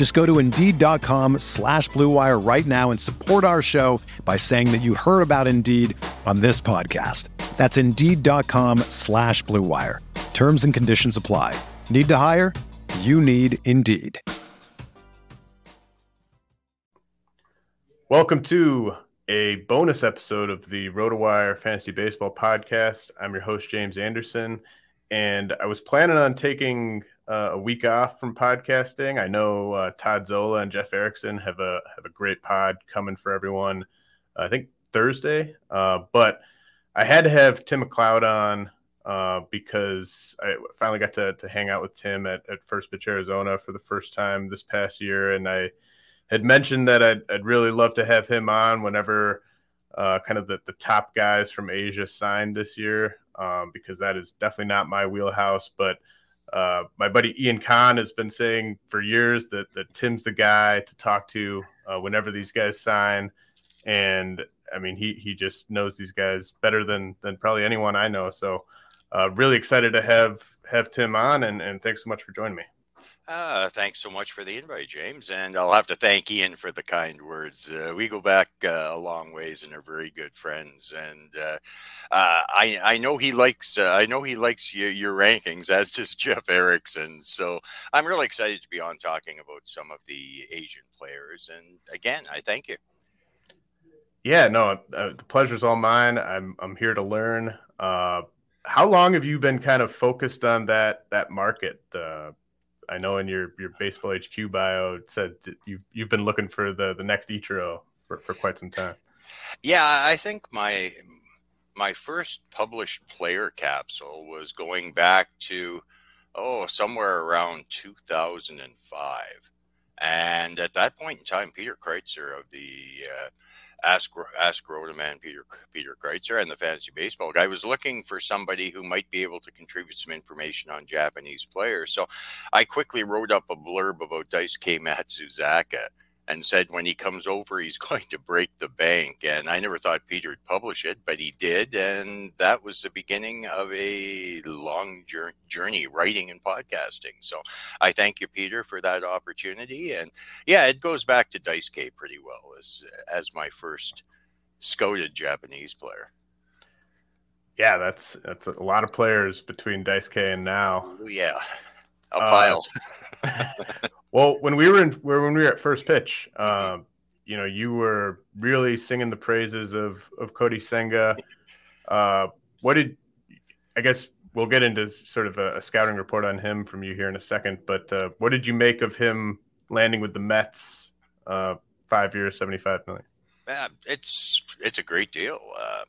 Just go to Indeed.com slash BlueWire right now and support our show by saying that you heard about Indeed on this podcast. That's Indeed.com slash BlueWire. Terms and conditions apply. Need to hire? You need Indeed. Welcome to a bonus episode of the RotoWire Fantasy Baseball Podcast. I'm your host, James Anderson, and I was planning on taking uh, a week off from podcasting. I know uh, Todd Zola and Jeff Erickson have a have a great pod coming for everyone. I think Thursday, uh, but I had to have Tim McLeod on uh, because I finally got to, to hang out with Tim at, at First Pitch Arizona for the first time this past year, and I had mentioned that I'd, I'd really love to have him on whenever uh, kind of the, the top guys from Asia signed this year, um, because that is definitely not my wheelhouse. But uh, my buddy Ian Kahn has been saying for years that, that Tim's the guy to talk to uh, whenever these guys sign. And I mean, he, he just knows these guys better than, than probably anyone I know. So uh, really excited to have, have Tim on and, and thanks so much for joining me. Uh, thanks so much for the invite, James. And I'll have to thank Ian for the kind words. Uh, we go back uh, a long ways and are very good friends. And uh, uh, I, I know he likes uh, I know he likes your, your, rankings, as does Jeff Erickson. So I'm really excited to be on talking about some of the Asian players. And again, I thank you. Yeah, no, the pleasure's all mine. I'm I'm here to learn. how long have you been kind of focused on that that market? I know in your your baseball HQ bio it said you've you've been looking for the the next Ichiro for, for quite some time. Yeah, I think my my first published player capsule was going back to oh somewhere around 2005 and at that point in time peter kreutzer of the uh, ask ask Rotoman Peter Peter Kreutzer and the fantasy baseball guy was looking for somebody who might be able to contribute some information on Japanese players. So I quickly wrote up a blurb about Dice K Matsuzaka and said when he comes over he's going to break the bank. And i never thought peter would publish it but he did. And that was the beginning of a long journey writing and podcasting. So i thank you peter for that opportunity. And yeah it goes back to Dice daisuke pretty well as as my first scouted japanese player. Yeah that's that's a lot of players between daisuke and now. Yeah. A pile. uh, Well, when we were in when we were at first pitch, uh, you know, you were really singing the praises of of Kodai Senga. Uh, what did I guess we'll get into sort of a, a, scouting report on him from you here in a second. But uh, what did you make of him landing with the Mets? Uh, five years, seventy five million. Yeah, it's it's a great deal. Uh,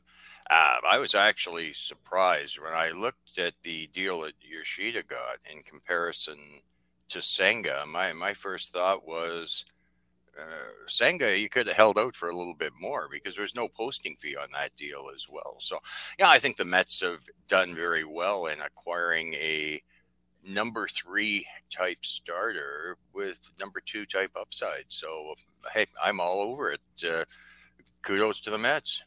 uh, I was actually surprised when I looked at the deal that Yoshida got in comparison to Senga, my my first thought was uh, Senga, you could have held out for a little bit more because there's no posting fee on that deal as well. So, yeah, I think the Mets have done very well in acquiring a number three type starter with number two type upside. So, hey, I'm all over it. Uh, kudos to the Mets.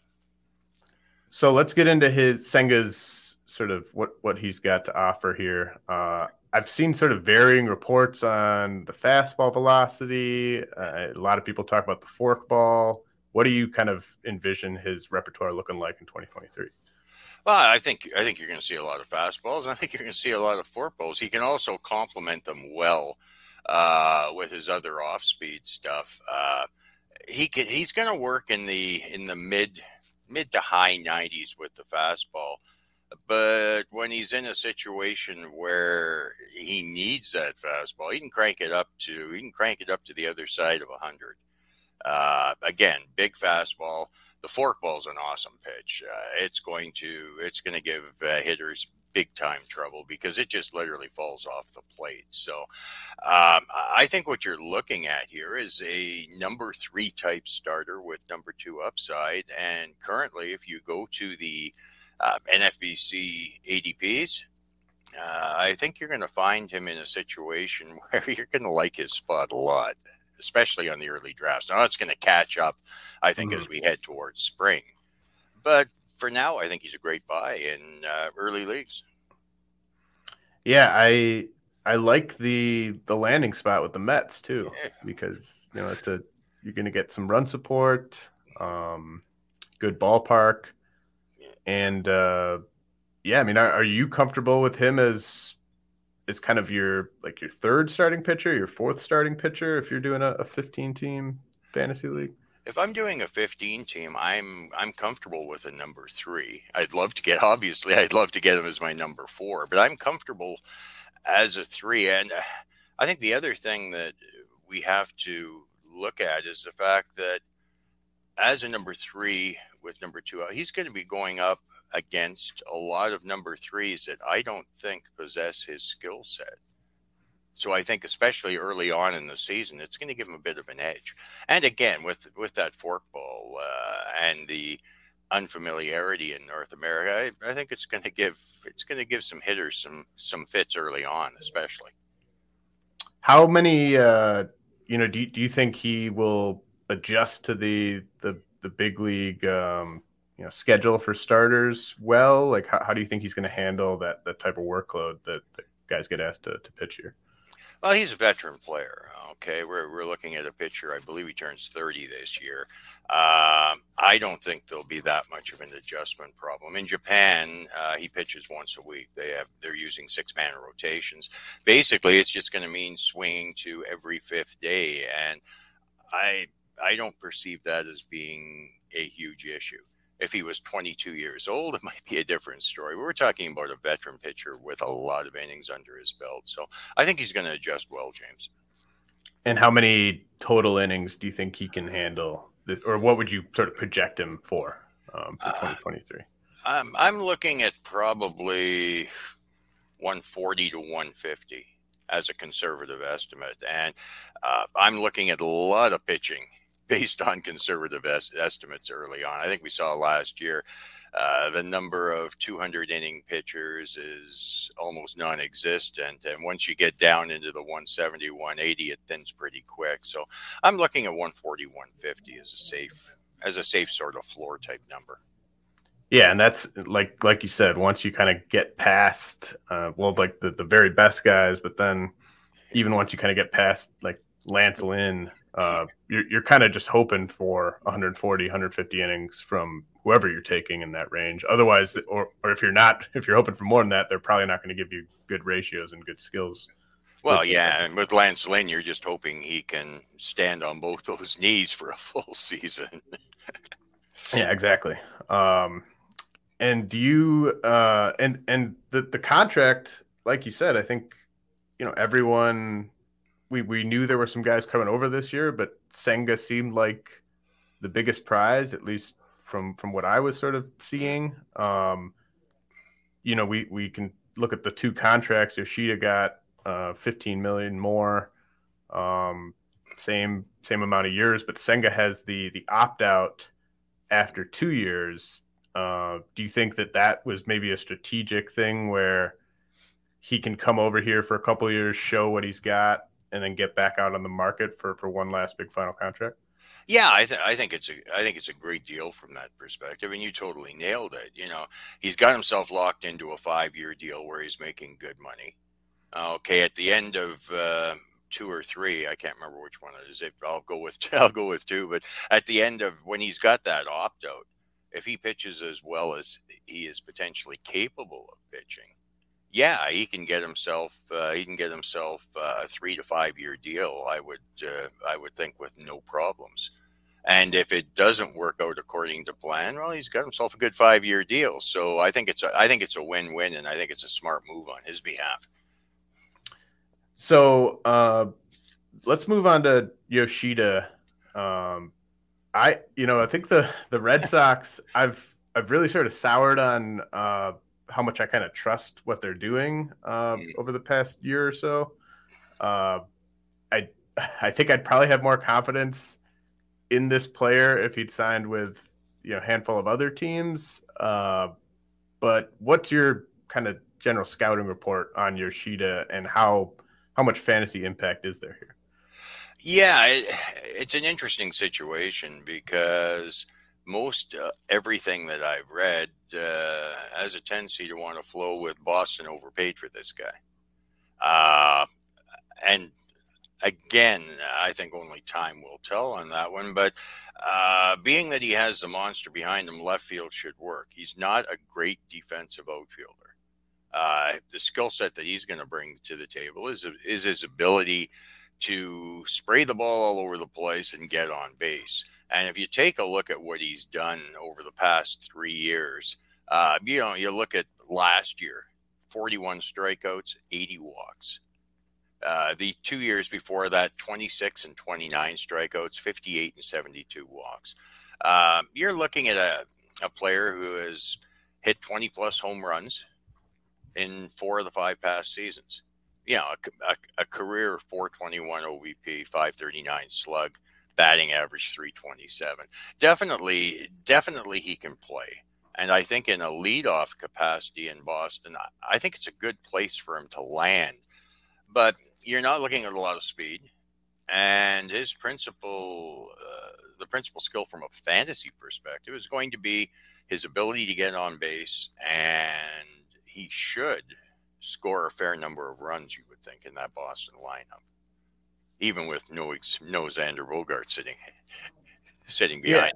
So let's get into his Senga's sort of what what he's got to offer here. Uh, I've seen sort of varying reports on the fastball velocity. Uh, a lot of people talk about the forkball. What do you kind of envision his repertoire looking like in 2023? Well, I think I think you're going to see a lot of fastballs, I think you're going to see a lot of forkballs. He can also complement them well uh, with his other off-speed stuff. Uh, he he's going to work in the in the mid mid to high 90s with the fastball. But when he's in a situation where he needs that fastball, he can crank it up to he can crank it up to the other side of hundred. Uh, again, big fastball. The forkball is an awesome pitch. Uh, it's going to it's going to give uh, hitters big time trouble because it just literally falls off the plate. So um, I think what you're looking at here is a number three type starter with number two upside. And currently, if you go to the uh, NFBC ADPs, uh, I think you're going to find him in a situation where you're going to like his spot a lot, especially on the early drafts. Now, that's going to catch up, I think, mm-hmm. as we head towards spring. But for now, I think he's a great buy in uh, early leagues. Yeah, I I like the the landing spot with the Mets too yeah. because you know it's a you're going to get some run support, um, good ballpark, and uh, yeah, I mean, are, are you comfortable with him as as kind of your like your third starting pitcher, your fourth starting pitcher if you're doing a, a 15 team fantasy league? if I'm doing a 15 team, I'm I'm comfortable with a number three. I'd love to get obviously I'd love to get him as my number four, but I'm comfortable as a three. And uh, I think the other thing that we have to look at is the fact that as a number three with number two, uh, he's going to be going up against a lot of number threes that I don't think possess his skill set. So I think, especially early on in the season, it's going to give him a bit of an edge. And again, with with that forkball uh, and the unfamiliarity in North America, I, I think it's going to give it's going to give some hitters some some fits early on, especially. How many, uh, you know, do you, do you think he will adjust to the the the big league? Um, you know, schedule for starters well. Like, how, how do you think he's going to handle that that type of workload that, that guys get asked to, to pitch here? Well, he's a veteran player. Okay, we're, we're looking at a pitcher. I believe he turns 30 this year. Um, I don't think there'll be that much of an adjustment problem. In Japan, uh, he pitches once a week. They have they're using six man rotations. Basically, it's just going to mean swinging to every fifth day, and I I don't perceive that as being a huge issue. If he was 22 years old, it might be a different story. We're talking about a veteran pitcher with a lot of innings under his belt. So I think he's going to adjust well, James. And how many total innings do you think he can handle? Or what would you sort of project him for um, for 2023? Uh, I'm, I'm looking at probably 140 to 150 as a conservative estimate. And uh, I'm looking at a lot of pitching based on conservative es- estimates early on. I think we saw last year uh, the number of 200 inning pitchers is almost non-existent, and once you get down into the 170, 180, it thins pretty quick. So I'm looking at 140, 150 as a safe as a safe sort of floor type number. Yeah, and that's like like you said, once you kind of get past, uh, well, like the the very best guys, but then even once you kind of get past like Lance Lynn, uh, you're, you're kind of just hoping for 140, 150 innings from whoever you're taking in that range. Otherwise, or, or if you're not, if you're hoping for more than that, they're probably not going to give you good ratios and good skills. Well, yeah, and with Lance Lynn, you're just hoping he can stand on both those knees for a full season. yeah, exactly. Um, and do you uh, and and the the contract, like you said, I think you know everyone we we knew there were some guys coming over this year, but Senga seemed like the biggest prize, at least from from what I was sort of seeing. Um, you know, we we can look at the two contracts. Yoshida got uh, 15 million more, um, same same amount of years, but Senga has the the opt out after two years. Uh, do you think that that was maybe a strategic thing where he can come over here for a couple years, show what he's got, and then get back out on the market for for one last big final contract? Yeah, I, th- I think it's a I think it's a great deal from that perspective, and you totally nailed it. You know, he's got himself locked into a five year deal where he's making good money. Okay, at the end of uh, two or three, I can't remember which one it is. I'll go with I'll go with two, but at the end of when he's got that opt out, if he pitches as well as he is potentially capable of pitching, yeah, he can get himself uh, he can get himself uh, a three to five year deal. I would uh, I would think with no problems. And if it doesn't work out according to plan, well, he's got himself a good five-year deal. So I think it's a, I think it's a win-win, and I think it's a smart move on his behalf. So uh, let's move on to Yoshida. Um, I, you know, I think the the Red Sox, I've I've really sort of soured on uh, how much I kind of trust what they're doing uh, over the past year or so. Uh, I I think I'd probably have more confidence in this player if he'd signed with you know a handful of other teams. Uh, but what's your kind of general scouting report on Yoshida and how how much fantasy impact is there here? Yeah, it, it's an interesting situation because most uh, everything that I've read uh, has a tendency to want to flow with Boston overpaid for this guy. Uh, and again, I think only time will tell on that one. But uh, being that he has the monster behind him, left field should work. He's not a great defensive outfielder. Uh, the skill set that he's going to bring to the table is is his ability to spray the ball all over the place and get on base. And if you take a look at what he's done over the past three years, uh, you know, you look at last year 41 strikeouts, 80 walks. Uh, the two years before that, 26 and 29 strikeouts, 58 and 72 walks. Um, you're looking at a, a player who has hit 20 plus home runs in four of the five past seasons. You know, a, a, a career 421 OBP, 539 slug, batting average 327. Definitely, definitely he can play. And I think in a leadoff capacity in Boston, I think it's a good place for him to land. But you're not looking at a lot of speed. And his principal, uh, the principal skill from a fantasy perspective is going to be his ability to get on base. And he should score a fair number of runs, you would think, in that Boston lineup even with no no Xander Bogaerts sitting sitting behind.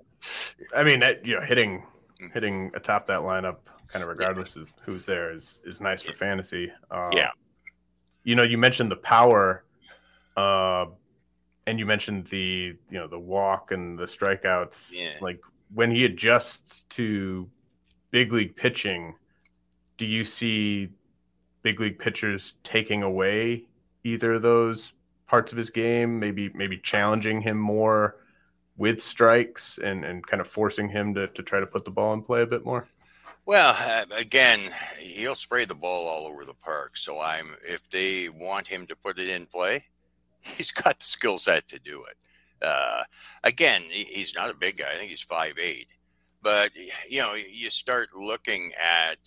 Yeah. I mean, that, you know, hitting. Hitting atop that lineup, kind of regardless yeah. of who's there, is is nice for fantasy. Um, yeah. You know, you mentioned the power, uh, and you mentioned the you know the walk and the strikeouts. Yeah. Like when he adjusts to big league pitching, do you see big league pitchers taking away either of those parts of his game, maybe maybe challenging him more with strikes and, and kind of forcing him to, to try to put the ball in play a bit more? Well, uh, again, he'll spray the ball all over the park. So I'm if they want him to put it in play, he's got the skill set to do it. Uh, again, he's not a big guy. I think he's five eight, but you know, you start looking at,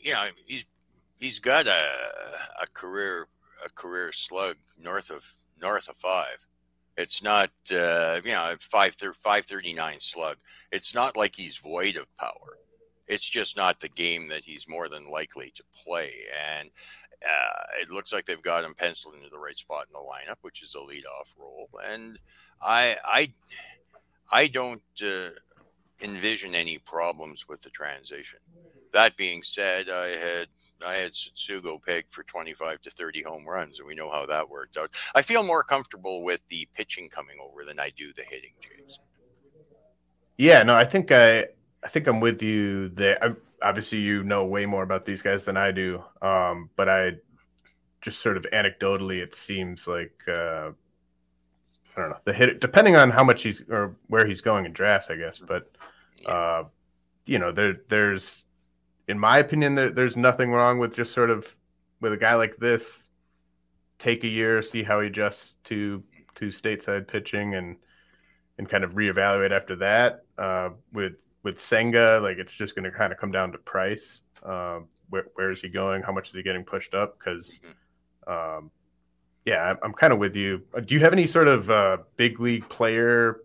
you know, he's he's got a a career a career slug north of north of five. It's not uh, you know five five thirty nine slug. It's not like he's void of power. It's just not the game that he's more than likely to play. And uh, it looks like they've got him penciled into the right spot in the lineup, which is a leadoff role. And I I I don't uh, envision any problems with the transition. That being said, I had I had Tsutsugo pegged for 25 to 30 home runs, and we know how that worked out. I feel more comfortable with the pitching coming over than I do the hitting, James. Yeah, no, I think I, I think I'm with you there. I, obviously, you know way more about these guys than I do, um, but I just sort of anecdotally, it seems like uh, I don't know the hit. Depending on how much he's or where he's going in drafts, I guess, but uh, you know, there there's in my opinion, there, there's nothing wrong with just sort of with a guy like this, take a year, see how he adjusts to to stateside pitching, and and kind of reevaluate after that. Uh, with with Senga, like it's just going to kind of come down to price. Uh, where, where is he going? How much is he getting pushed up? Because, mm-hmm. um, yeah, I'm, kind of with you. Uh, do you have any sort of uh, big league player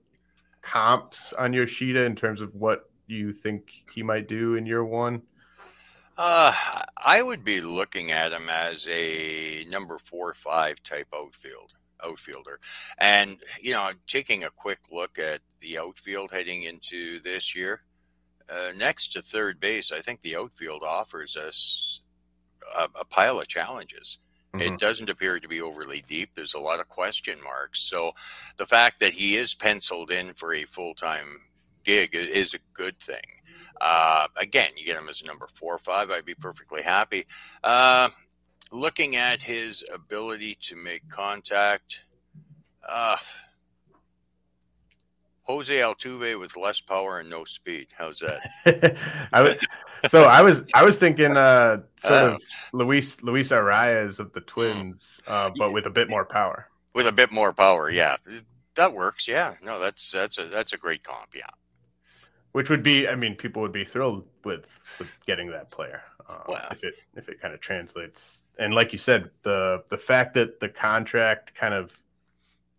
comps on Yoshida in terms of what you think he might do in year one? Uh, I would be looking at him as a number four or five type outfield outfielder. And, you know, taking a quick look at the outfield heading into this year, uh, next to third base, I think the outfield offers us a, a, pile of challenges. Mm-hmm. It doesn't appear to be overly deep. There's a lot of question marks. So the fact that he is penciled in for a full time gig is a good thing. Uh, again, you get him as a number four or five, I'd be perfectly happy. Uh, looking at his ability to make contact, uh, Jose Altuve with less power and no speed. How's that? I was, so I was I was thinking uh, sort of um, Luis Luis Arraez of the Twins, uh, but with a bit more power. With a bit more power, yeah, that works. Yeah, no, that's that's a that's a great comp. Yeah, which would be, I mean, people would be thrilled with with getting that player uh, wow. if it if it kind of translates. And like you said, the the fact that the contract kind of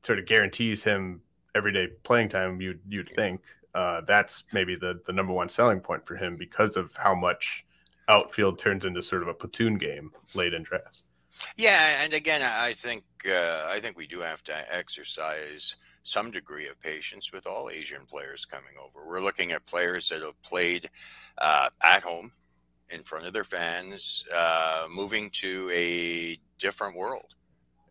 sort of guarantees him everyday playing time, you'd you'd think uh, that's maybe the the number one selling point for him because of how much outfield turns into sort of a platoon game late in drafts. Yeah, and again, I think uh, I think we do have to exercise some degree of patience with all Asian players coming over. We're looking at players that have played uh, at home in front of their fans, uh, moving to a different world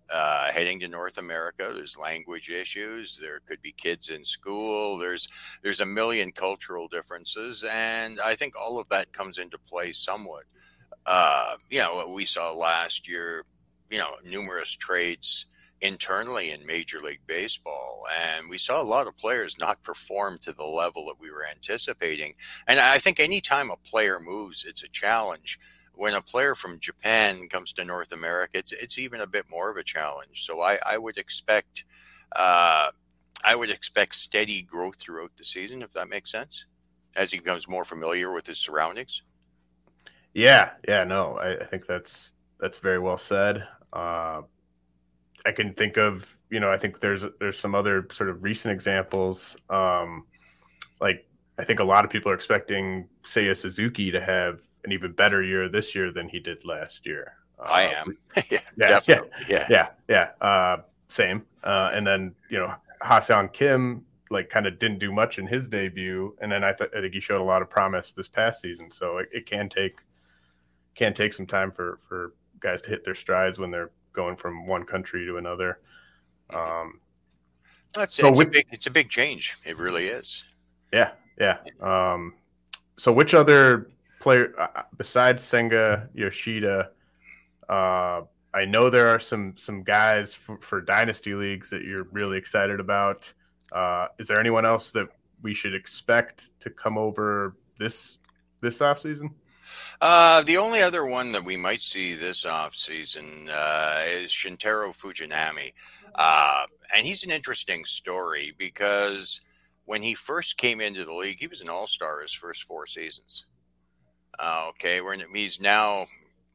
uh, heading to North America. There's language issues. There could be kids in school. There's there's a million cultural differences, and I think all of that comes into play somewhat. Uh, you know, we saw last year. You know, numerous trades internally in Major League Baseball, and we saw a lot of players not perform to the level that we were anticipating. And I think anytime a player moves, it's a challenge when a player from Japan comes to North America, it's it's even a bit more of a challenge. So I, I would expect uh, I would expect steady growth throughout the season, if that makes sense, as he becomes more familiar with his surroundings. Yeah, yeah, no, I, I think that's that's very well said. Uh, I can think of you know I think there's there's some other sort of recent examples. Um, like I think a lot of people are expecting Seiya Suzuki to have an even better year this year than he did last year. I uh, am. yeah, yeah, yeah, yeah, yeah, yeah. Uh, same. Uh, and then you know, Ha-Seong Kim like kind of didn't do much in his debut, and then I, th- I think he showed a lot of promise this past season. So it, it can take can take some time for for guys to hit their strides when they're going from one country to another. Um, That's so it's, with, a big, it's a big change. It really is. Yeah, yeah. Um, so which other player uh, uh, besides Senga Yoshida. Uh, I know there are some some guys for, for dynasty leagues that you're really excited about. Uh, is there anyone else that we should expect to come over this this off season? Uh, the only other one that we might see this off season uh, is Shintaro Fujinami, uh, and he's an interesting story because when he first came into the league, he was an all star his first four seasons. Uh, okay, we're in, he's now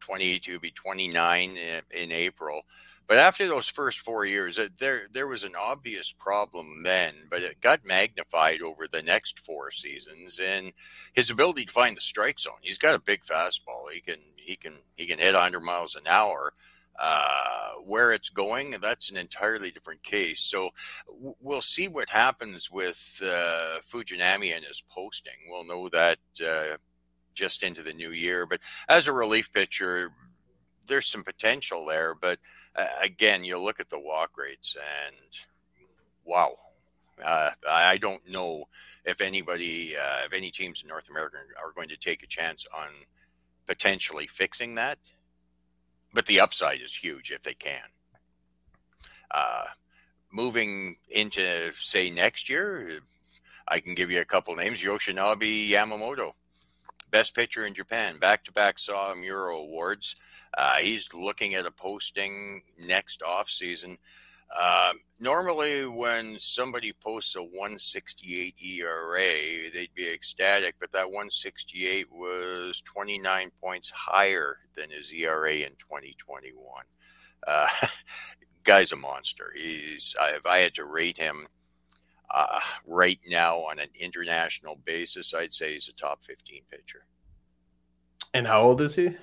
28 to be 29 in, in, April. But after those first four years, there there was an obvious problem then, but it got magnified over the next four seasons. And his ability to find the strike zone, he's got a big fastball. He can he can he can hit 100 miles an hour. Uh, where it's going, that's an entirely different case. So w- we'll see what happens with uh, Fujinami and his posting. We'll know that uh, just into the new year. But as a relief pitcher, there's some potential there. But uh, again, you look at the walk rates and wow. Uh, I don't know if anybody, uh, if any teams in North America are going to take a chance on potentially fixing that. But the upside is huge if they can. Uh, moving into, say, next year, I can give you a couple names Yoshinobu Yamamoto best pitcher in Japan, back to back Saw Sawamura Awards. Uh, he's looking at a posting next off season. Uh, normally, when somebody posts a 168 ERA, they'd be ecstatic, but that 168 was 29 points higher than his ERA in 2021. Uh, guy's a monster. He's if I had to rate him uh, right now on an international basis, I'd say he's a top 15 pitcher. And how old is he?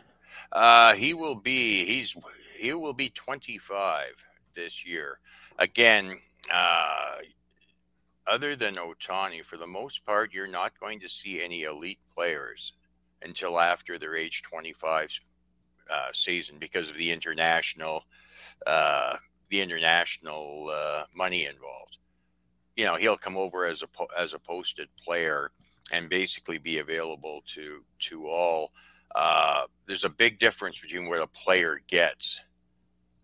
Uh, he will be he's he will be 25 this year. Again, uh, other than Otani, for the most part, you're not going to see any elite players until after their age 25 uh, season because of the international uh, the international uh, money involved. You know, he'll come over as a as a posted player and basically be available to to all. Uh, there's a big difference between what a player gets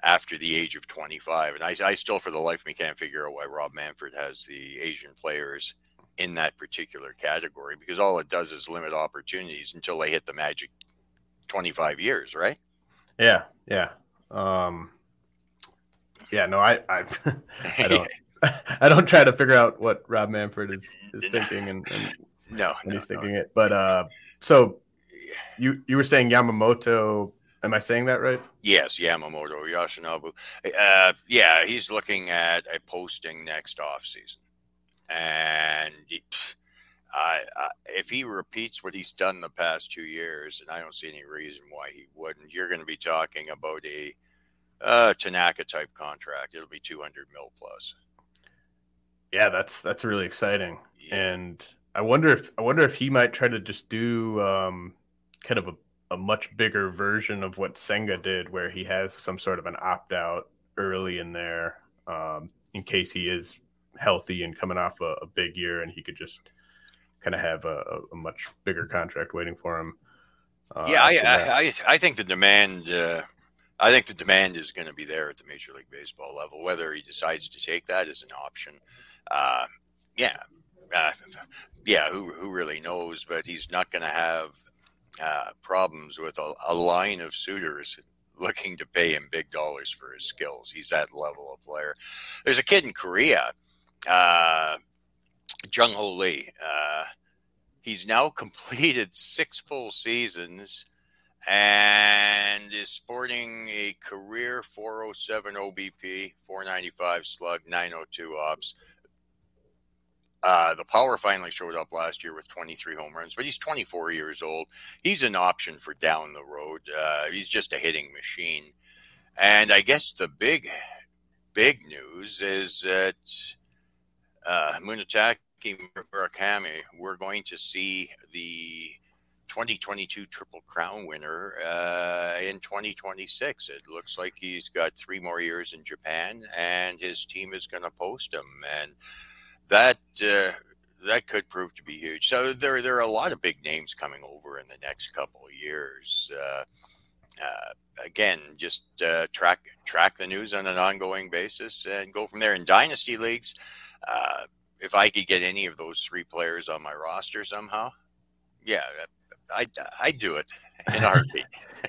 after the age of 25, and I, I still, for the life of me, can't figure out why Rob Manfred has the Asian players in that particular category because all it does is limit opportunities until they hit the magic 25 years, right? Yeah, yeah. Um, yeah, no, I, I, I don't, I don't try to figure out what Rob Manfred is, is thinking and, and no, no, he's thinking no. it. But uh, so you you were saying Yamamoto. Am I saying that right? Yes, Yamamoto Yoshinobu. Uh, yeah, he's looking at a posting next off season, and he, I, I, if he repeats what he's done the past two years, and I don't see any reason why he wouldn't, you're going to be talking about a uh, Tanaka type contract. It'll be 200 mil plus. Yeah, that's that's really exciting, Yeah. and I wonder if I wonder if he might try to just do um, kind of a, a much bigger version of what Senga did, where he has some sort of an opt out early in there, um, in case he is healthy and coming off a, a big year, and he could just kind of have a, a- much bigger contract waiting for him. Uh, yeah, I. I, I, I think the demand. Uh, I think the demand is going to be there at the Major League Baseball level. Whether he decides to take that as an option, uh, yeah, uh, yeah, who who really knows? But he's not going to have uh, problems with a, a line of suitors looking to pay him big dollars for his skills. He's that level of player. There's a kid in Korea, uh, Jung Hoo Lee. Uh, he's now completed six full seasons and is sporting a career 407 OBP, 495 slug, 902 ops. Uh, the power finally showed up last year with 23 home runs, but he's 24 years old. He's an option for down the road. Uh, he's just a hitting machine. And I guess the big, big news is that uh, Munetaka Murakami, we're going to see the 2022 Triple Crown winner uh, in 2026. It looks like he's got three more years in Japan, and his team is going to post him, and that uh, that could prove to be huge. So there there are a lot of big names coming over in the next couple of years. Uh, uh, again, just uh, track track the news on an ongoing basis and go from there. In dynasty leagues, uh, if I could get any of those three players on my roster somehow, yeah, I I do it in a heartbeat.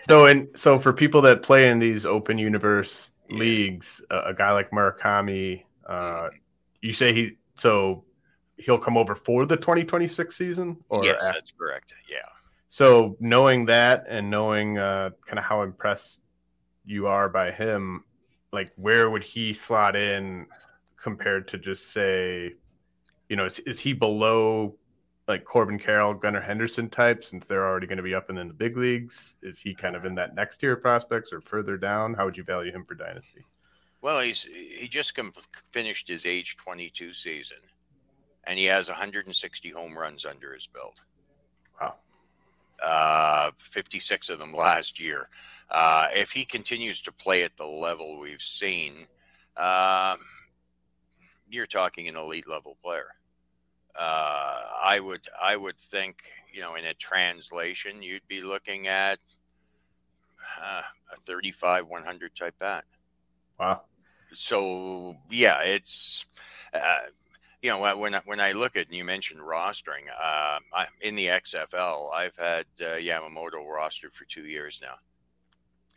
So, and so for people that play in these open universe Yeah. leagues, uh, a guy like Murakami, uh, you say he so he'll come over for the 2026 season, or yes, after? that's correct. Yeah. so knowing that and knowing uh, kind of how impressed you are by him, like where would he slot in compared to just say, you know, is, is he below like Corbin Carroll, Gunnar Henderson type since they're already going to be up and in the big leagues? Is he kind of in that next tier of prospects or further down? How would you value him for dynasty? Well, he's he just com- finished his age 22 season, and he has 160 home runs under his belt. Wow. Uh, 56 of them last year. Uh, if he continues to play at the level we've seen, um, you're talking an elite level player. Uh, I would I would think you know in a translation you'd be looking at uh, a 35 100 type bat Wow. so yeah, it's uh, you know when I, when I look at and you mentioned rostering, uh, I, in the XFL, I've had uh, Yamamoto rostered for two years now.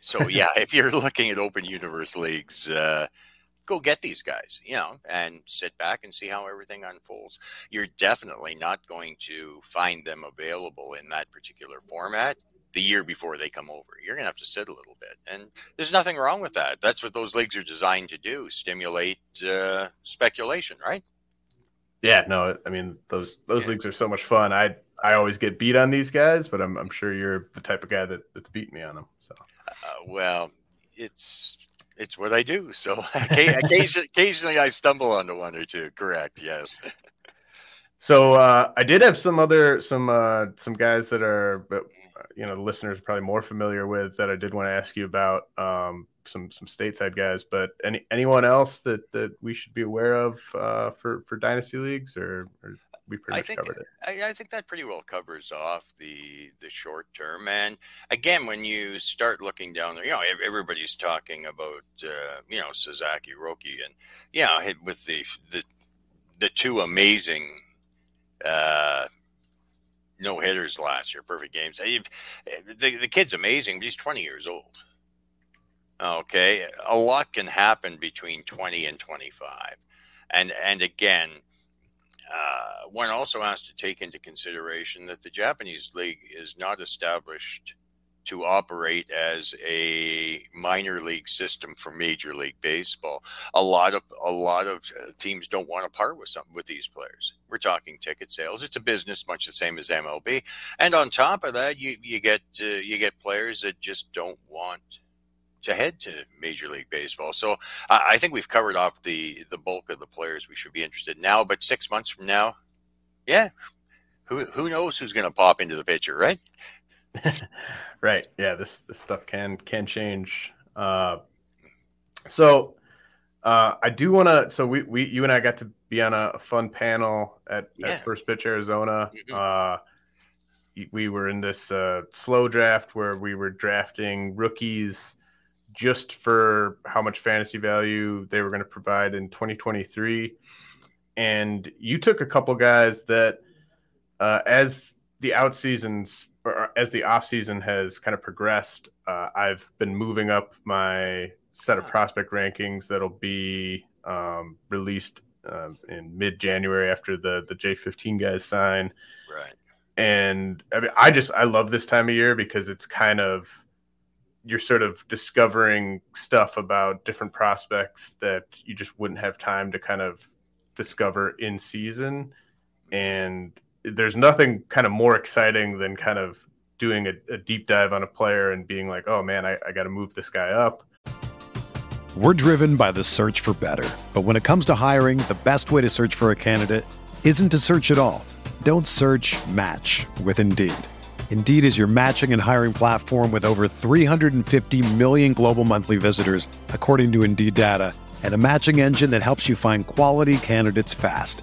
So yeah, if you're looking at open universe leagues, uh, go get these guys, you know, and sit back and see how everything unfolds. You're definitely not going to find them available in that particular format the year before they come over. You're going to have to sit a little bit. And there's nothing wrong with that. That's what those leagues are designed to do stimulate uh, speculation, right? Yeah, no, I mean those those Yeah. leagues are so much fun. I I always get beat on these guys, but I'm I'm sure you're the type of guy that, that's beat me on them. So Uh, well, it's. It's what I do. So occasionally, occasionally I stumble onto one or two. Correct. Yes. So uh, I did have some other some uh, some guys that are, but you know the listeners are probably more familiar with that I did want to ask you about um, some some stateside guys, but any anyone else that that we should be aware of uh, for for dynasty leagues or, or we pretty much think, covered it. I, I, think that pretty well covers off the the short term. And again, when you start looking down there, you know, everybody's talking about uh, you know Sasaki Roki, and yeah, with the the the two amazing uh, no hitters last year, perfect games. The, the kid's amazing, but he's 20 years old. Okay. A lot can happen between 20 and 25. And, and again, uh, one also has to take into consideration that the Japanese league is not established to operate as a minor league system for Major League Baseball. A lot of a lot of uh, teams don't want to part with some with these players. We're talking ticket sales. It's a business much the same as MLB. And on top of that, you you get uh, you get players that just don't want to head to Major League Baseball. So I think we've covered off the the bulk of the players we should be interested in now. But six months from now, yeah, who who knows who's going to pop into the picture, right? right. Yeah. This this stuff can can change. Uh, so uh, I do want to. So we we you and I got to be on a, a fun panel at, yeah. at, First Pitch Arizona. Mm-hmm. Uh, we were in this uh, slow draft where we were drafting rookies just for how much fantasy value they were going to provide in 2023. And you took a couple guys that, uh, as the out seasons as the off season has kind of progressed, uh, I've been moving up my set of prospect rankings that'll be um, released uh, in mid January after the the J15 guys sign. Right. And I mean, I just I love this time of year because it's kind of you're sort of discovering stuff about different prospects that you just wouldn't have time to kind of discover in season and there's nothing kind of more exciting than kind of doing a, a deep dive on a player and being like, oh man, I, I got to move this guy up. We're driven by the search for better. But when it comes to hiring, the best way to search for a candidate isn't to search at all. Don't search match with Indeed. Indeed is your matching and hiring platform with over 350 million global monthly visitors, according to Indeed data, and a matching engine that helps you find quality candidates fast.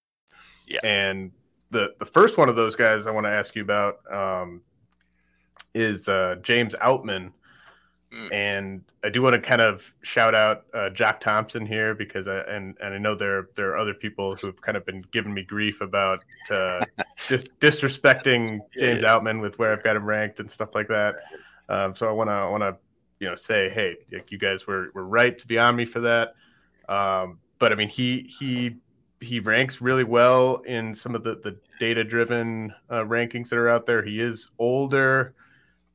Yeah. And the the first one of those guys I want to ask you about um, is uh, James Outman. Mm. And I do want to kind of shout out uh, Jack Thompson here because I and, and I know there there are other people who've kind of been giving me grief about uh, just disrespecting James yeah. Outman with where I've got him ranked and stuff like that. Um, so I want to want to you know say hey you guys were were right to be on me for that. Um, but I mean he he he ranks really well in some of the, the data driven uh, rankings that are out there. He is older,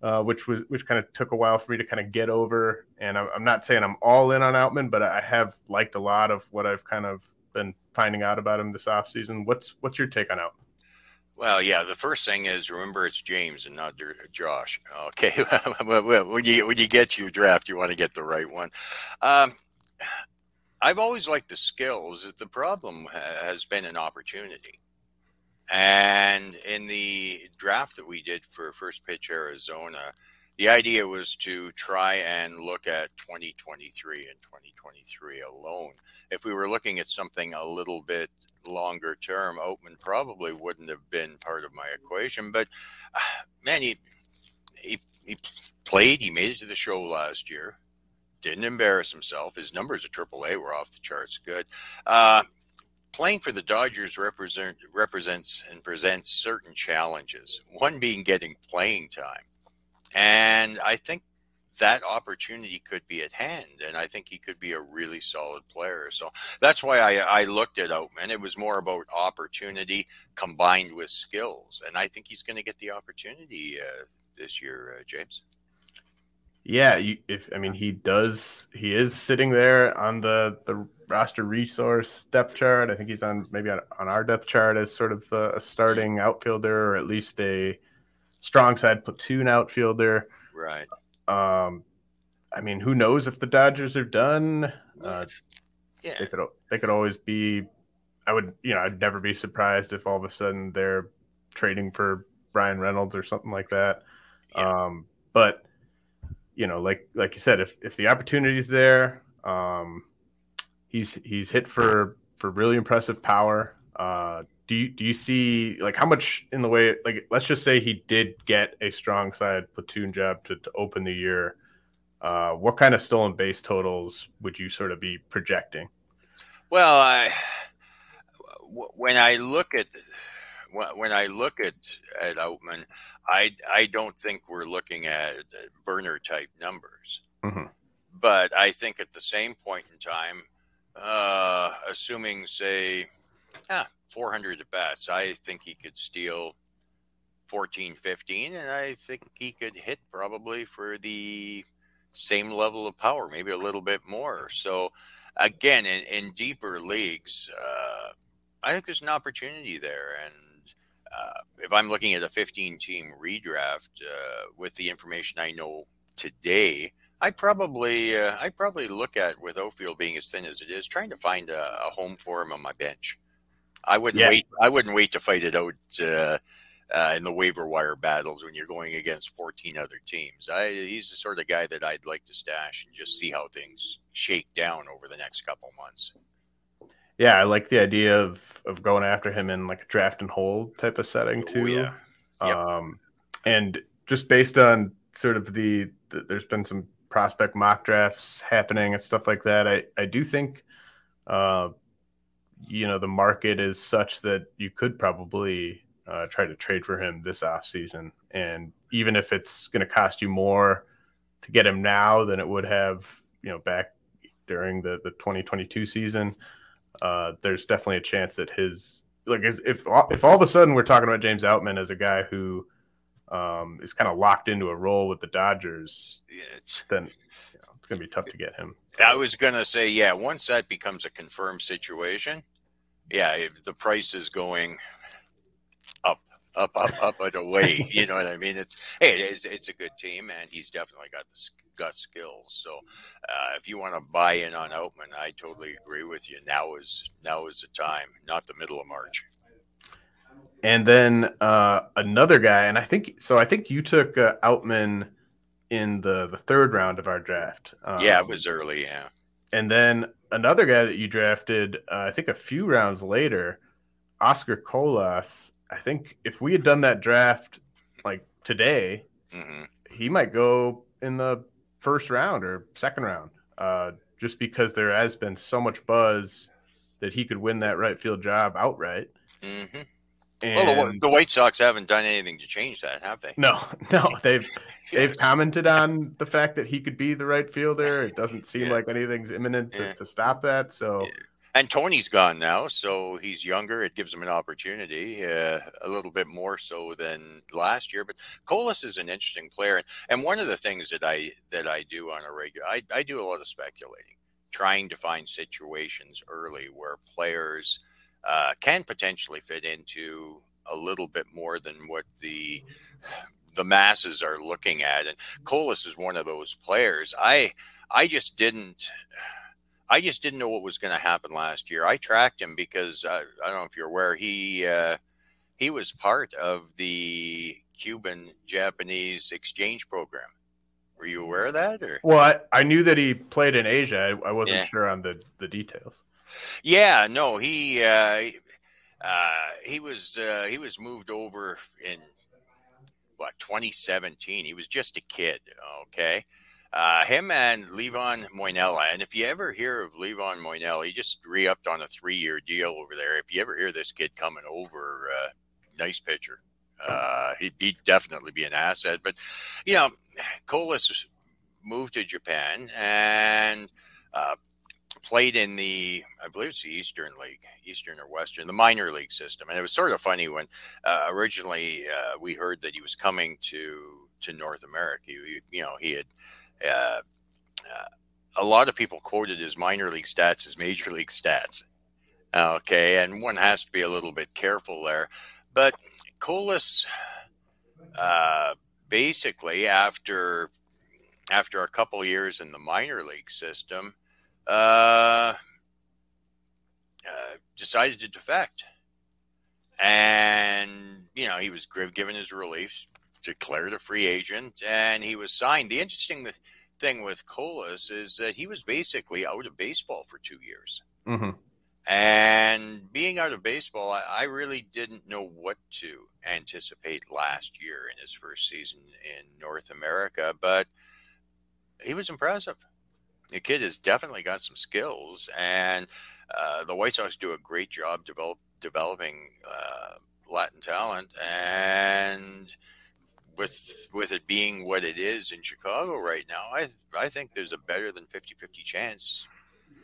uh, which was which kind of took a while for me to kind of get over. And I'm, I'm, not saying I'm all in on Outman, but I have liked a lot of what I've kind of been finding out about him this offseason. What's what's your take on Outman? Well, yeah. The first thing is remember it's James and not Josh. Okay, when you when you get your draft, you want to get the right one. Um, I've always liked the skills. The problem has been an opportunity. And in the draft that we did for First Pitch Arizona, the idea was to try and look at 2023 and 2023 alone. If we were looking at something a little bit longer term, Outman probably wouldn't have been part of my equation. But ah, man, he, he, he played, he made it to the show last year didn't embarrass himself. His numbers at AAA were off the charts good. Uh, playing for the Dodgers represent, represents and presents certain challenges, one being getting playing time. And I think that opportunity could be at hand, and I think he could be a really solid player. So that's why I, I looked at Outman. It was more about opportunity combined with skills, and I think he's going to get the opportunity uh, this year, uh, James. Yeah, you, if I mean he does, he is sitting there on the the roster resource depth chart. I think he's on maybe on, on our depth chart as sort of a, a starting outfielder or at least a strong side platoon outfielder. Right. Um, I mean, who knows if the Dodgers are done? Uh, yeah, they could they could always be. I would, you know, I'd never be surprised if all of a sudden they're trading for Bryan Reynolds or something like that. Yeah. Um, but you know, like like you said, if if the opportunity's there, um, he's he's hit for for really impressive power. Uh, do you do you see like how much in the way like let's just say he did get a strong side platoon job to, to open the year? Uh, what kind of stolen base totals would you sort of be projecting? Well, I when I look at when I look at at Outman, I I don't think we're looking at burner type numbers. Mm-hmm. But I think at the same point in time, uh, assuming say, ah, 400 at bats, I think he could steal 14, 15, and I think he could hit probably for the same level of power, maybe a little bit more. So again, in, in deeper leagues, uh, I think there's an opportunity there, and uh, if I'm looking at a 15 team redraft uh, with the information I know today, I probably uh, I probably look at with outfield being as thin as it is, trying to find a, a home for him on my bench. I wouldn't yeah. wait. I wouldn't wait to fight it out uh, uh, in the waiver wire battles when you're going against 14 other teams. I, he's the sort of guy that I'd like to stash and just see how things shake down over the next couple months yeah, I like the idea of of going after him in like a draft and hold type of setting too. Ooh, yeah. Yep. Um, and just based on sort of the, the, there's been some prospect mock drafts happening and stuff like that. I I do think, uh, you know, the market is such that you could probably uh, try to trade for him this off season, and even if it's going to cost you more to get him now than it would have, you know, back during the the 2022 season uh, there's definitely a chance that his like if if all of a sudden we're talking about James Outman as a guy who um, is kind of locked into a role with the Dodgers, yeah, then you know, it's going to be tough to get him. I was going to say, yeah, once that becomes a confirmed situation, yeah, the price is going up, up, up, and away. you know what I mean? It's hey, it's it's a good team, and he's definitely got the got skills. So uh, if you want to buy in on Outman, I totally agree with you. Now is now is the time, not the middle of March. And then uh, another guy, and I think so. I think you took uh, Outman in the the third round of our draft. Um, yeah, it was early. Yeah. And then another guy that you drafted, uh, I think a few rounds later, Oscar Colas. I think if we had done that draft like today, mm-hmm. he might go in the first round or second round, uh, just because there has been so much buzz that he could win that right field job outright. Mm-hmm. well, the, the, White Sox haven't done anything to change that, have they? No, no. They've they've commented on the fact that he could be the right fielder. It doesn't seem yeah. like anything's imminent to, yeah. to, stop that. So, yeah. And Tony's gone now, so he's younger. It gives him an opportunity, uh, a little bit more so than last year. But Colas is an interesting player, and one of the things that I that I do on a regular, I, I do a lot of speculating, trying to find situations early where players uh, can potentially fit into a little bit more than what the the masses are looking at. And Colas is one of those players. I I just didn't. I just didn't know what was going to happen last year. I tracked him because uh, I don't know if you're aware he uh, he was part of the Cuban Japanese exchange program. Were you aware of that? Or? Well, I, I knew that he played in Asia. I, I wasn't yeah. sure on the, the details. Yeah, no, he uh, uh, he was uh, he was moved over in what 2017. He was just a kid. Okay, uh, him and Livan Moinelo. And if you ever hear of Livan Moinelo, he just re upped on a three year deal over there. If you ever hear this kid coming over, uh, nice pitcher. Uh, he'd, he'd, definitely be an asset. But, you know, Colas moved to Japan and uh, played in the, I believe it's the Eastern League, Eastern or Western, the minor league system. And it was sort of funny when uh, originally uh, we heard that he was coming to to North America. You, you know, he had uh, uh, a lot of people quoted his minor league stats as major league stats. Okay, and one has to be a little bit careful there. But Colas, uh, basically, after after a couple years in the minor league system, uh, uh, decided to defect. And, you know, he was given his release, declared a free agent, and he was signed. The interesting thing with Colas is that he was basically out of baseball for two years. Mm-hmm. And being out of baseball, I, I, really didn't know what to anticipate last year in his first season in North America, but he was impressive. The kid has definitely got some skills, and uh, the White Sox do a great job develop, developing uh, Latin talent. And with with it being what it is in Chicago right now, I I think there's a better than 50-50 chance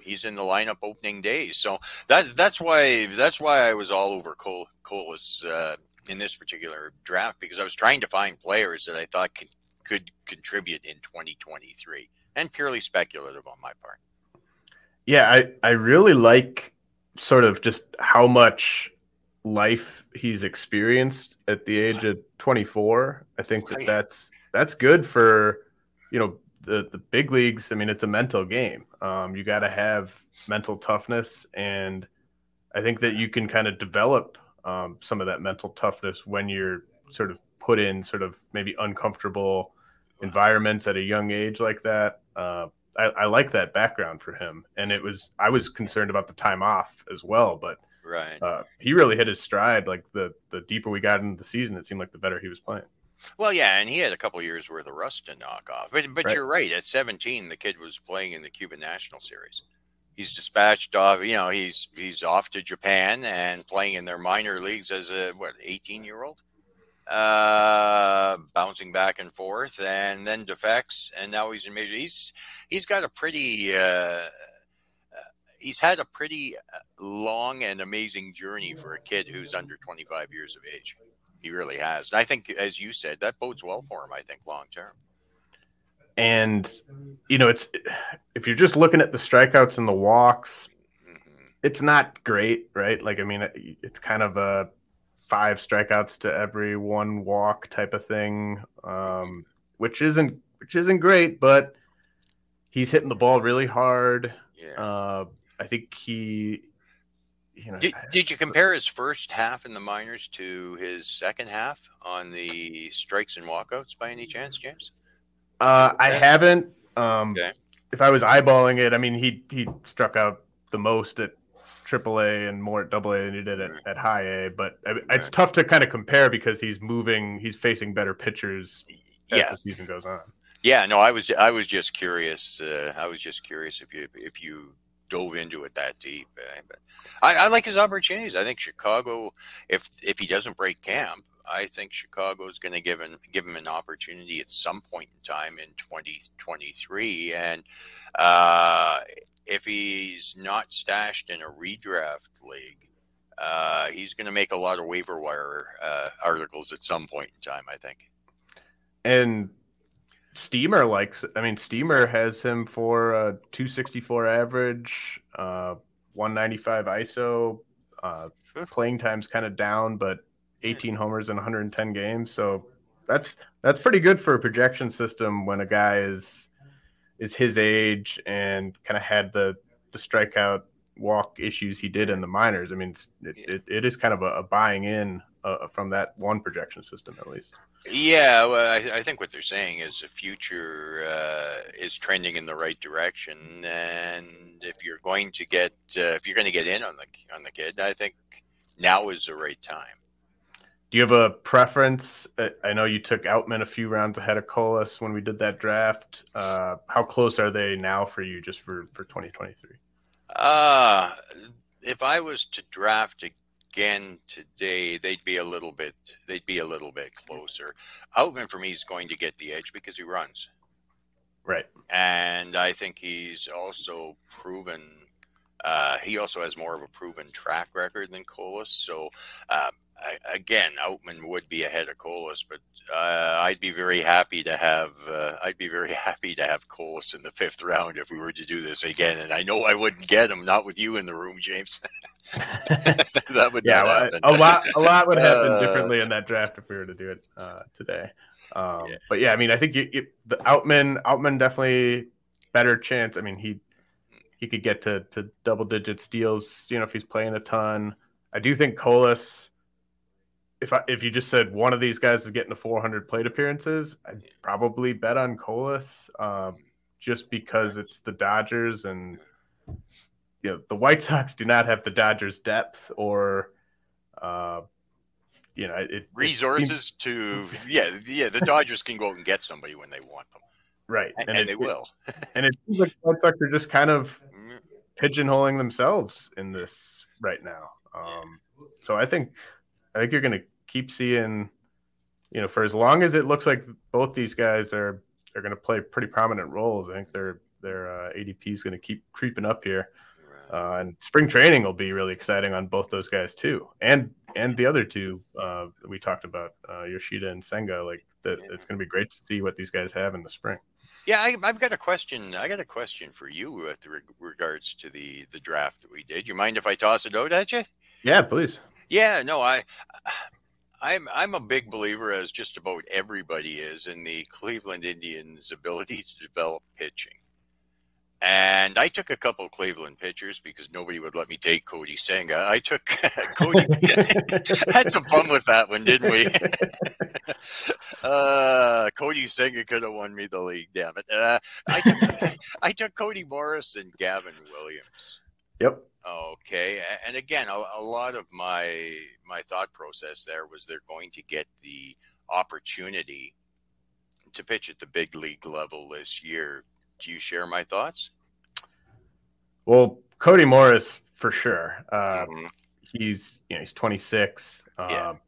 he's in the lineup opening days. So that that's why that's why I was all over Col- Colas uh, in this particular draft because I was trying to find players that I thought could could contribute in 2023 and purely speculative on my part. Yeah, I I really like sort of just how much life he's experienced at the age of 24. I think that that's that's good for you know the the big leagues. I mean, it's a mental game. Um, you got to have mental toughness, and I think that you can kind of develop um, some of that mental toughness when you're sort of put in sort of maybe uncomfortable environments at a young age like that. Uh, I, I like that background for him, and it was I was concerned about the time off as well, but Right. Uh, he really hit his stride. Like the the deeper we got into the season, it seemed like the better he was playing. Well, yeah, and he had a couple years worth of rust to knock off. But but right. you're right. At 17, the kid was playing in the Cuban National Series. He's dispatched off. You know, he's he's off to Japan and playing in their minor leagues as a what 18 year old, uh, bouncing back and forth, and then defects, and now he's in major. He's he's got a pretty. Uh, he's had a pretty uh, long and amazing journey for a kid who's under 25 years of age. He really has. And I think, as you said, that bodes well for him, I think, long term. And, you know, it's if you're just looking at the strikeouts and the walks, mm-hmm. it's not great, right? Like, I mean, it's kind of a five strikeouts to every one walk type of thing, um, which isn't which isn't great, but he's hitting the ball really hard. Yeah. Uh, I think he, you know, did, did you compare his first half in the minors to his second half on the strikes and walkouts by any chance, James? Uh, I haven't. Um, okay. If I was eyeballing it, I mean, he he struck out the most at AAA and more at Double A than he did at, at High A. But I, it's tough to kind of compare because he's moving, he's facing better pitchers as yeah. the season goes on. Yeah, no, I was I was just curious. Uh, I was just curious if you if you dove into it that deep. Eh? But I, I, like his opportunities. I think Chicago, if if he doesn't break camp, I think Chicago is going to give him give him an opportunity at some point in time in 2023, and uh, if he's not stashed in a redraft league, uh, he's going to make a lot of waiver wire uh, articles at some point in time. I think. And Steamer likes. I mean, Steamer has him for a 264 average, uh, 195 ISO. Uh, playing time's kind of down, but 18 homers in 110 games. So that's that's pretty good for a projection system when a guy is is his age and kind of had the the strikeout walk issues he did in the minors. I mean, it, it, it is kind of a, a buying in uh, from that one projection system at least. Yeah, well, I, I, think what they're saying is the future uh, is trending in the right direction, and if you're going to get uh, if you're going to get in on the on the kid, I think now is the right time. Do you have a preference? I know you took Outman a few rounds ahead of Colas when we did that draft. Uh, how close are they now for you, just for for 2023? Uh if I was to draft again today, they'd be a little bit they'd be a little bit closer. Outman for me is going to get the edge because he runs. Right. And I think he's also proven uh, he also has more of a proven track record than Colas. So uh, I, again, Outman would be ahead of Colas, but uh, I'd be very happy to have uh, I'd be very happy to have Colas in the fifth round if we were to do this again. And I know I wouldn't get him, not with you in the room, James. that would yeah, a lot a lot would happen uh, differently in that draft if we were to do it uh, today. Um, yeah. But yeah, I mean, I think you, you, the Outman Outman definitely better chance. I mean, he he could get to to double digit steals. You know, if he's playing a ton. I do think Colas if I, if you just said one of these guys is getting to 400 plate appearances, I'd probably bet on Colas, uh, just because it's the Dodgers and you know the White Sox do not have the Dodgers depth or uh, you know it, resources it seems... to yeah yeah the Dodgers can go and get somebody when they want them right and, and it, they will and it seems like the White Sox are just kind of mm-hmm. pigeonholing themselves in this right now. Um, so I think I think you're going to keep seeing, you know, for as long as it looks like both these guys are are going to play pretty prominent roles. I think their their uh, ADP is going to keep creeping up here, uh, and spring training will be really exciting on both those guys too, and and the other two uh, we talked about, uh, Yoshida and Senga. Like that, it's going to be great to see what these guys have in the spring. Yeah, I, have got a question. I got a question for you with regards to the the draft that we did. You mind if I toss it out at you? Yeah, please. Yeah, no, I I'm I'm a big believer, as just about everybody is, in the Cleveland Indians' ability to develop pitching. And I took a couple Cleveland pitchers because nobody would let me take Cody Senga. I took Cody. had some fun with that one, didn't we? uh, Kodai Senga could have won me the league. Damn it! Uh, I took I took Cody Morris and Gavin Williams. Yep. Okay, and again, a, a, lot of my my thought process there was they're going to get the opportunity to pitch at the big league level this year. Do you share my thoughts? Well, Cody Morris for sure. Uh, mm-hmm. He's you know he's 26. Yeah. Um,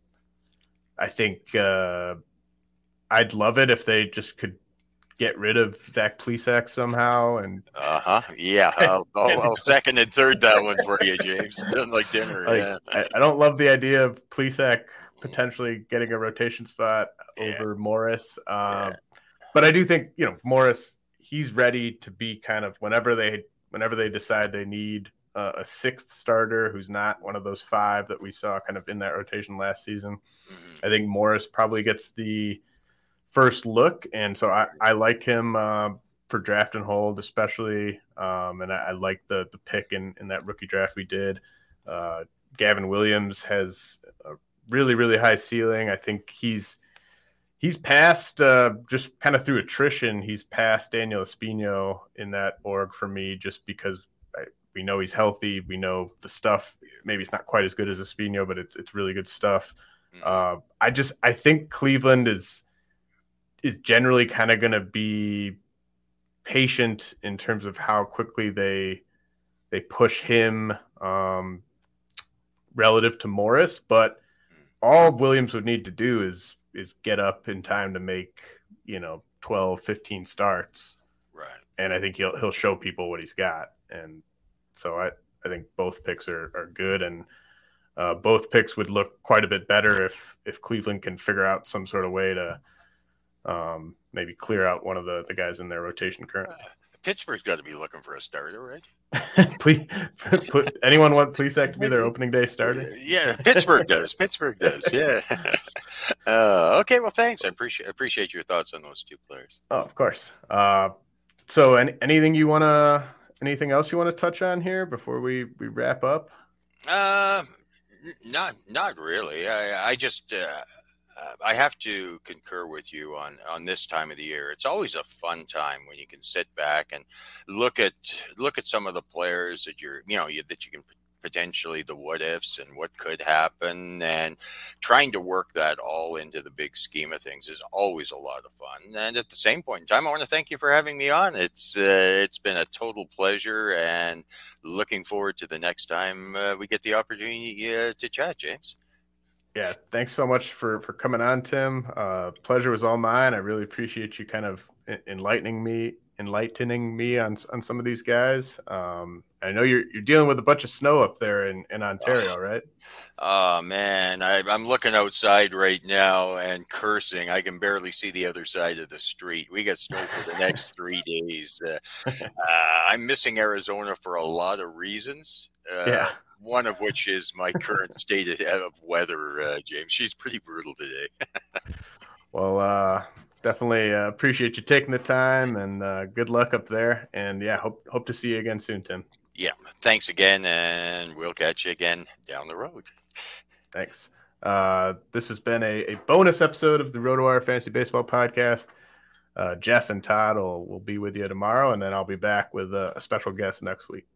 I think uh, I'd love it if they just could get rid of Zach Plesac somehow. And uh huh, yeah, I'll, I'll, I'll, second and third that one for you, James. Like dinner. Like, yeah. I, I, don't love the idea of Plesac potentially getting a rotation spot yeah. over Morris, uh, yeah. but I do think you know Morris. He's ready to be kind of whenever they whenever they decide they need uh, a sixth starter who's not one of those five that we saw kind of in that rotation last season. Mm-hmm. I think Morris probably gets the first look, and so I, I like him uh, for draft and hold, especially. Um, and I, I, like the the pick in in that rookie draft we did. Uh, Gavin Williams has a really really high ceiling. I think he's he's passed uh, just kind of through attrition. He's passed Daniel Espino in that org for me, just because I, we know he's healthy. We know the stuff. Maybe it's not quite as good as Espino, but it's it's really good stuff. Mm-hmm. Uh, I just I think Cleveland is is generally kind of going to be patient in terms of how quickly they they push him um, relative to Morris, but all Williams would need to do is is get up in time to make you know 12, 15 starts, Right. and I think he'll he'll show people what he's got. And so I I think both picks are are good, and uh, both picks would look quite a bit better if if Cleveland can figure out some sort of way to um, maybe clear out one of the the guys in their rotation currently. Pittsburgh's got to be looking for a starter, right? please, put, anyone want Plesac to be their opening day starter? Yeah, Pittsburgh does. Pittsburgh does. Yeah. Uh, okay. Well, thanks. I appreciate appreciate your thoughts on those two players. Oh, of course. Uh, so, any, anything you want to, anything else you want to touch on here before we we wrap up? Uh, not not really. I I just uh, uh, I have to concur with you on on this time of the year. It's always a fun time when you can sit back and look at look at some of the players that you're you know you, that you can potentially the what ifs and what could happen and trying to work that all into the big scheme of things is always a lot of fun and at the same point in time i want to thank you for having me on it's uh, it's been a total pleasure and looking forward to the next time uh, we get the opportunity uh, to chat james Yeah, thanks so much for for coming on, Tim. Uh, pleasure was all mine. I really appreciate you kind of enlightening me, enlightening me on on some of these guys. Um, I know you're you're dealing with a bunch of snow up there in in Ontario, right? Oh man, I, I'm looking outside right now and cursing. I can barely see the other side of the street. We got snow for the next three days. Uh, uh, I'm missing Arizona for a lot of reasons. Uh, Yeah. One of which is my current state of- weather, uh, James. She's pretty brutal today. Well, uh, definitely uh, appreciate you taking the time, and uh, good luck up there. And yeah, hope hope to see you again soon, Tim. Yeah, thanks again, and we'll catch you again down the road. Thanks. Uh, this has been a, a bonus episode of the RotoWire Fantasy Baseball Podcast. Uh, Jeff and Todd will, will be with you tomorrow, and then I'll be back with a, a special guest next week.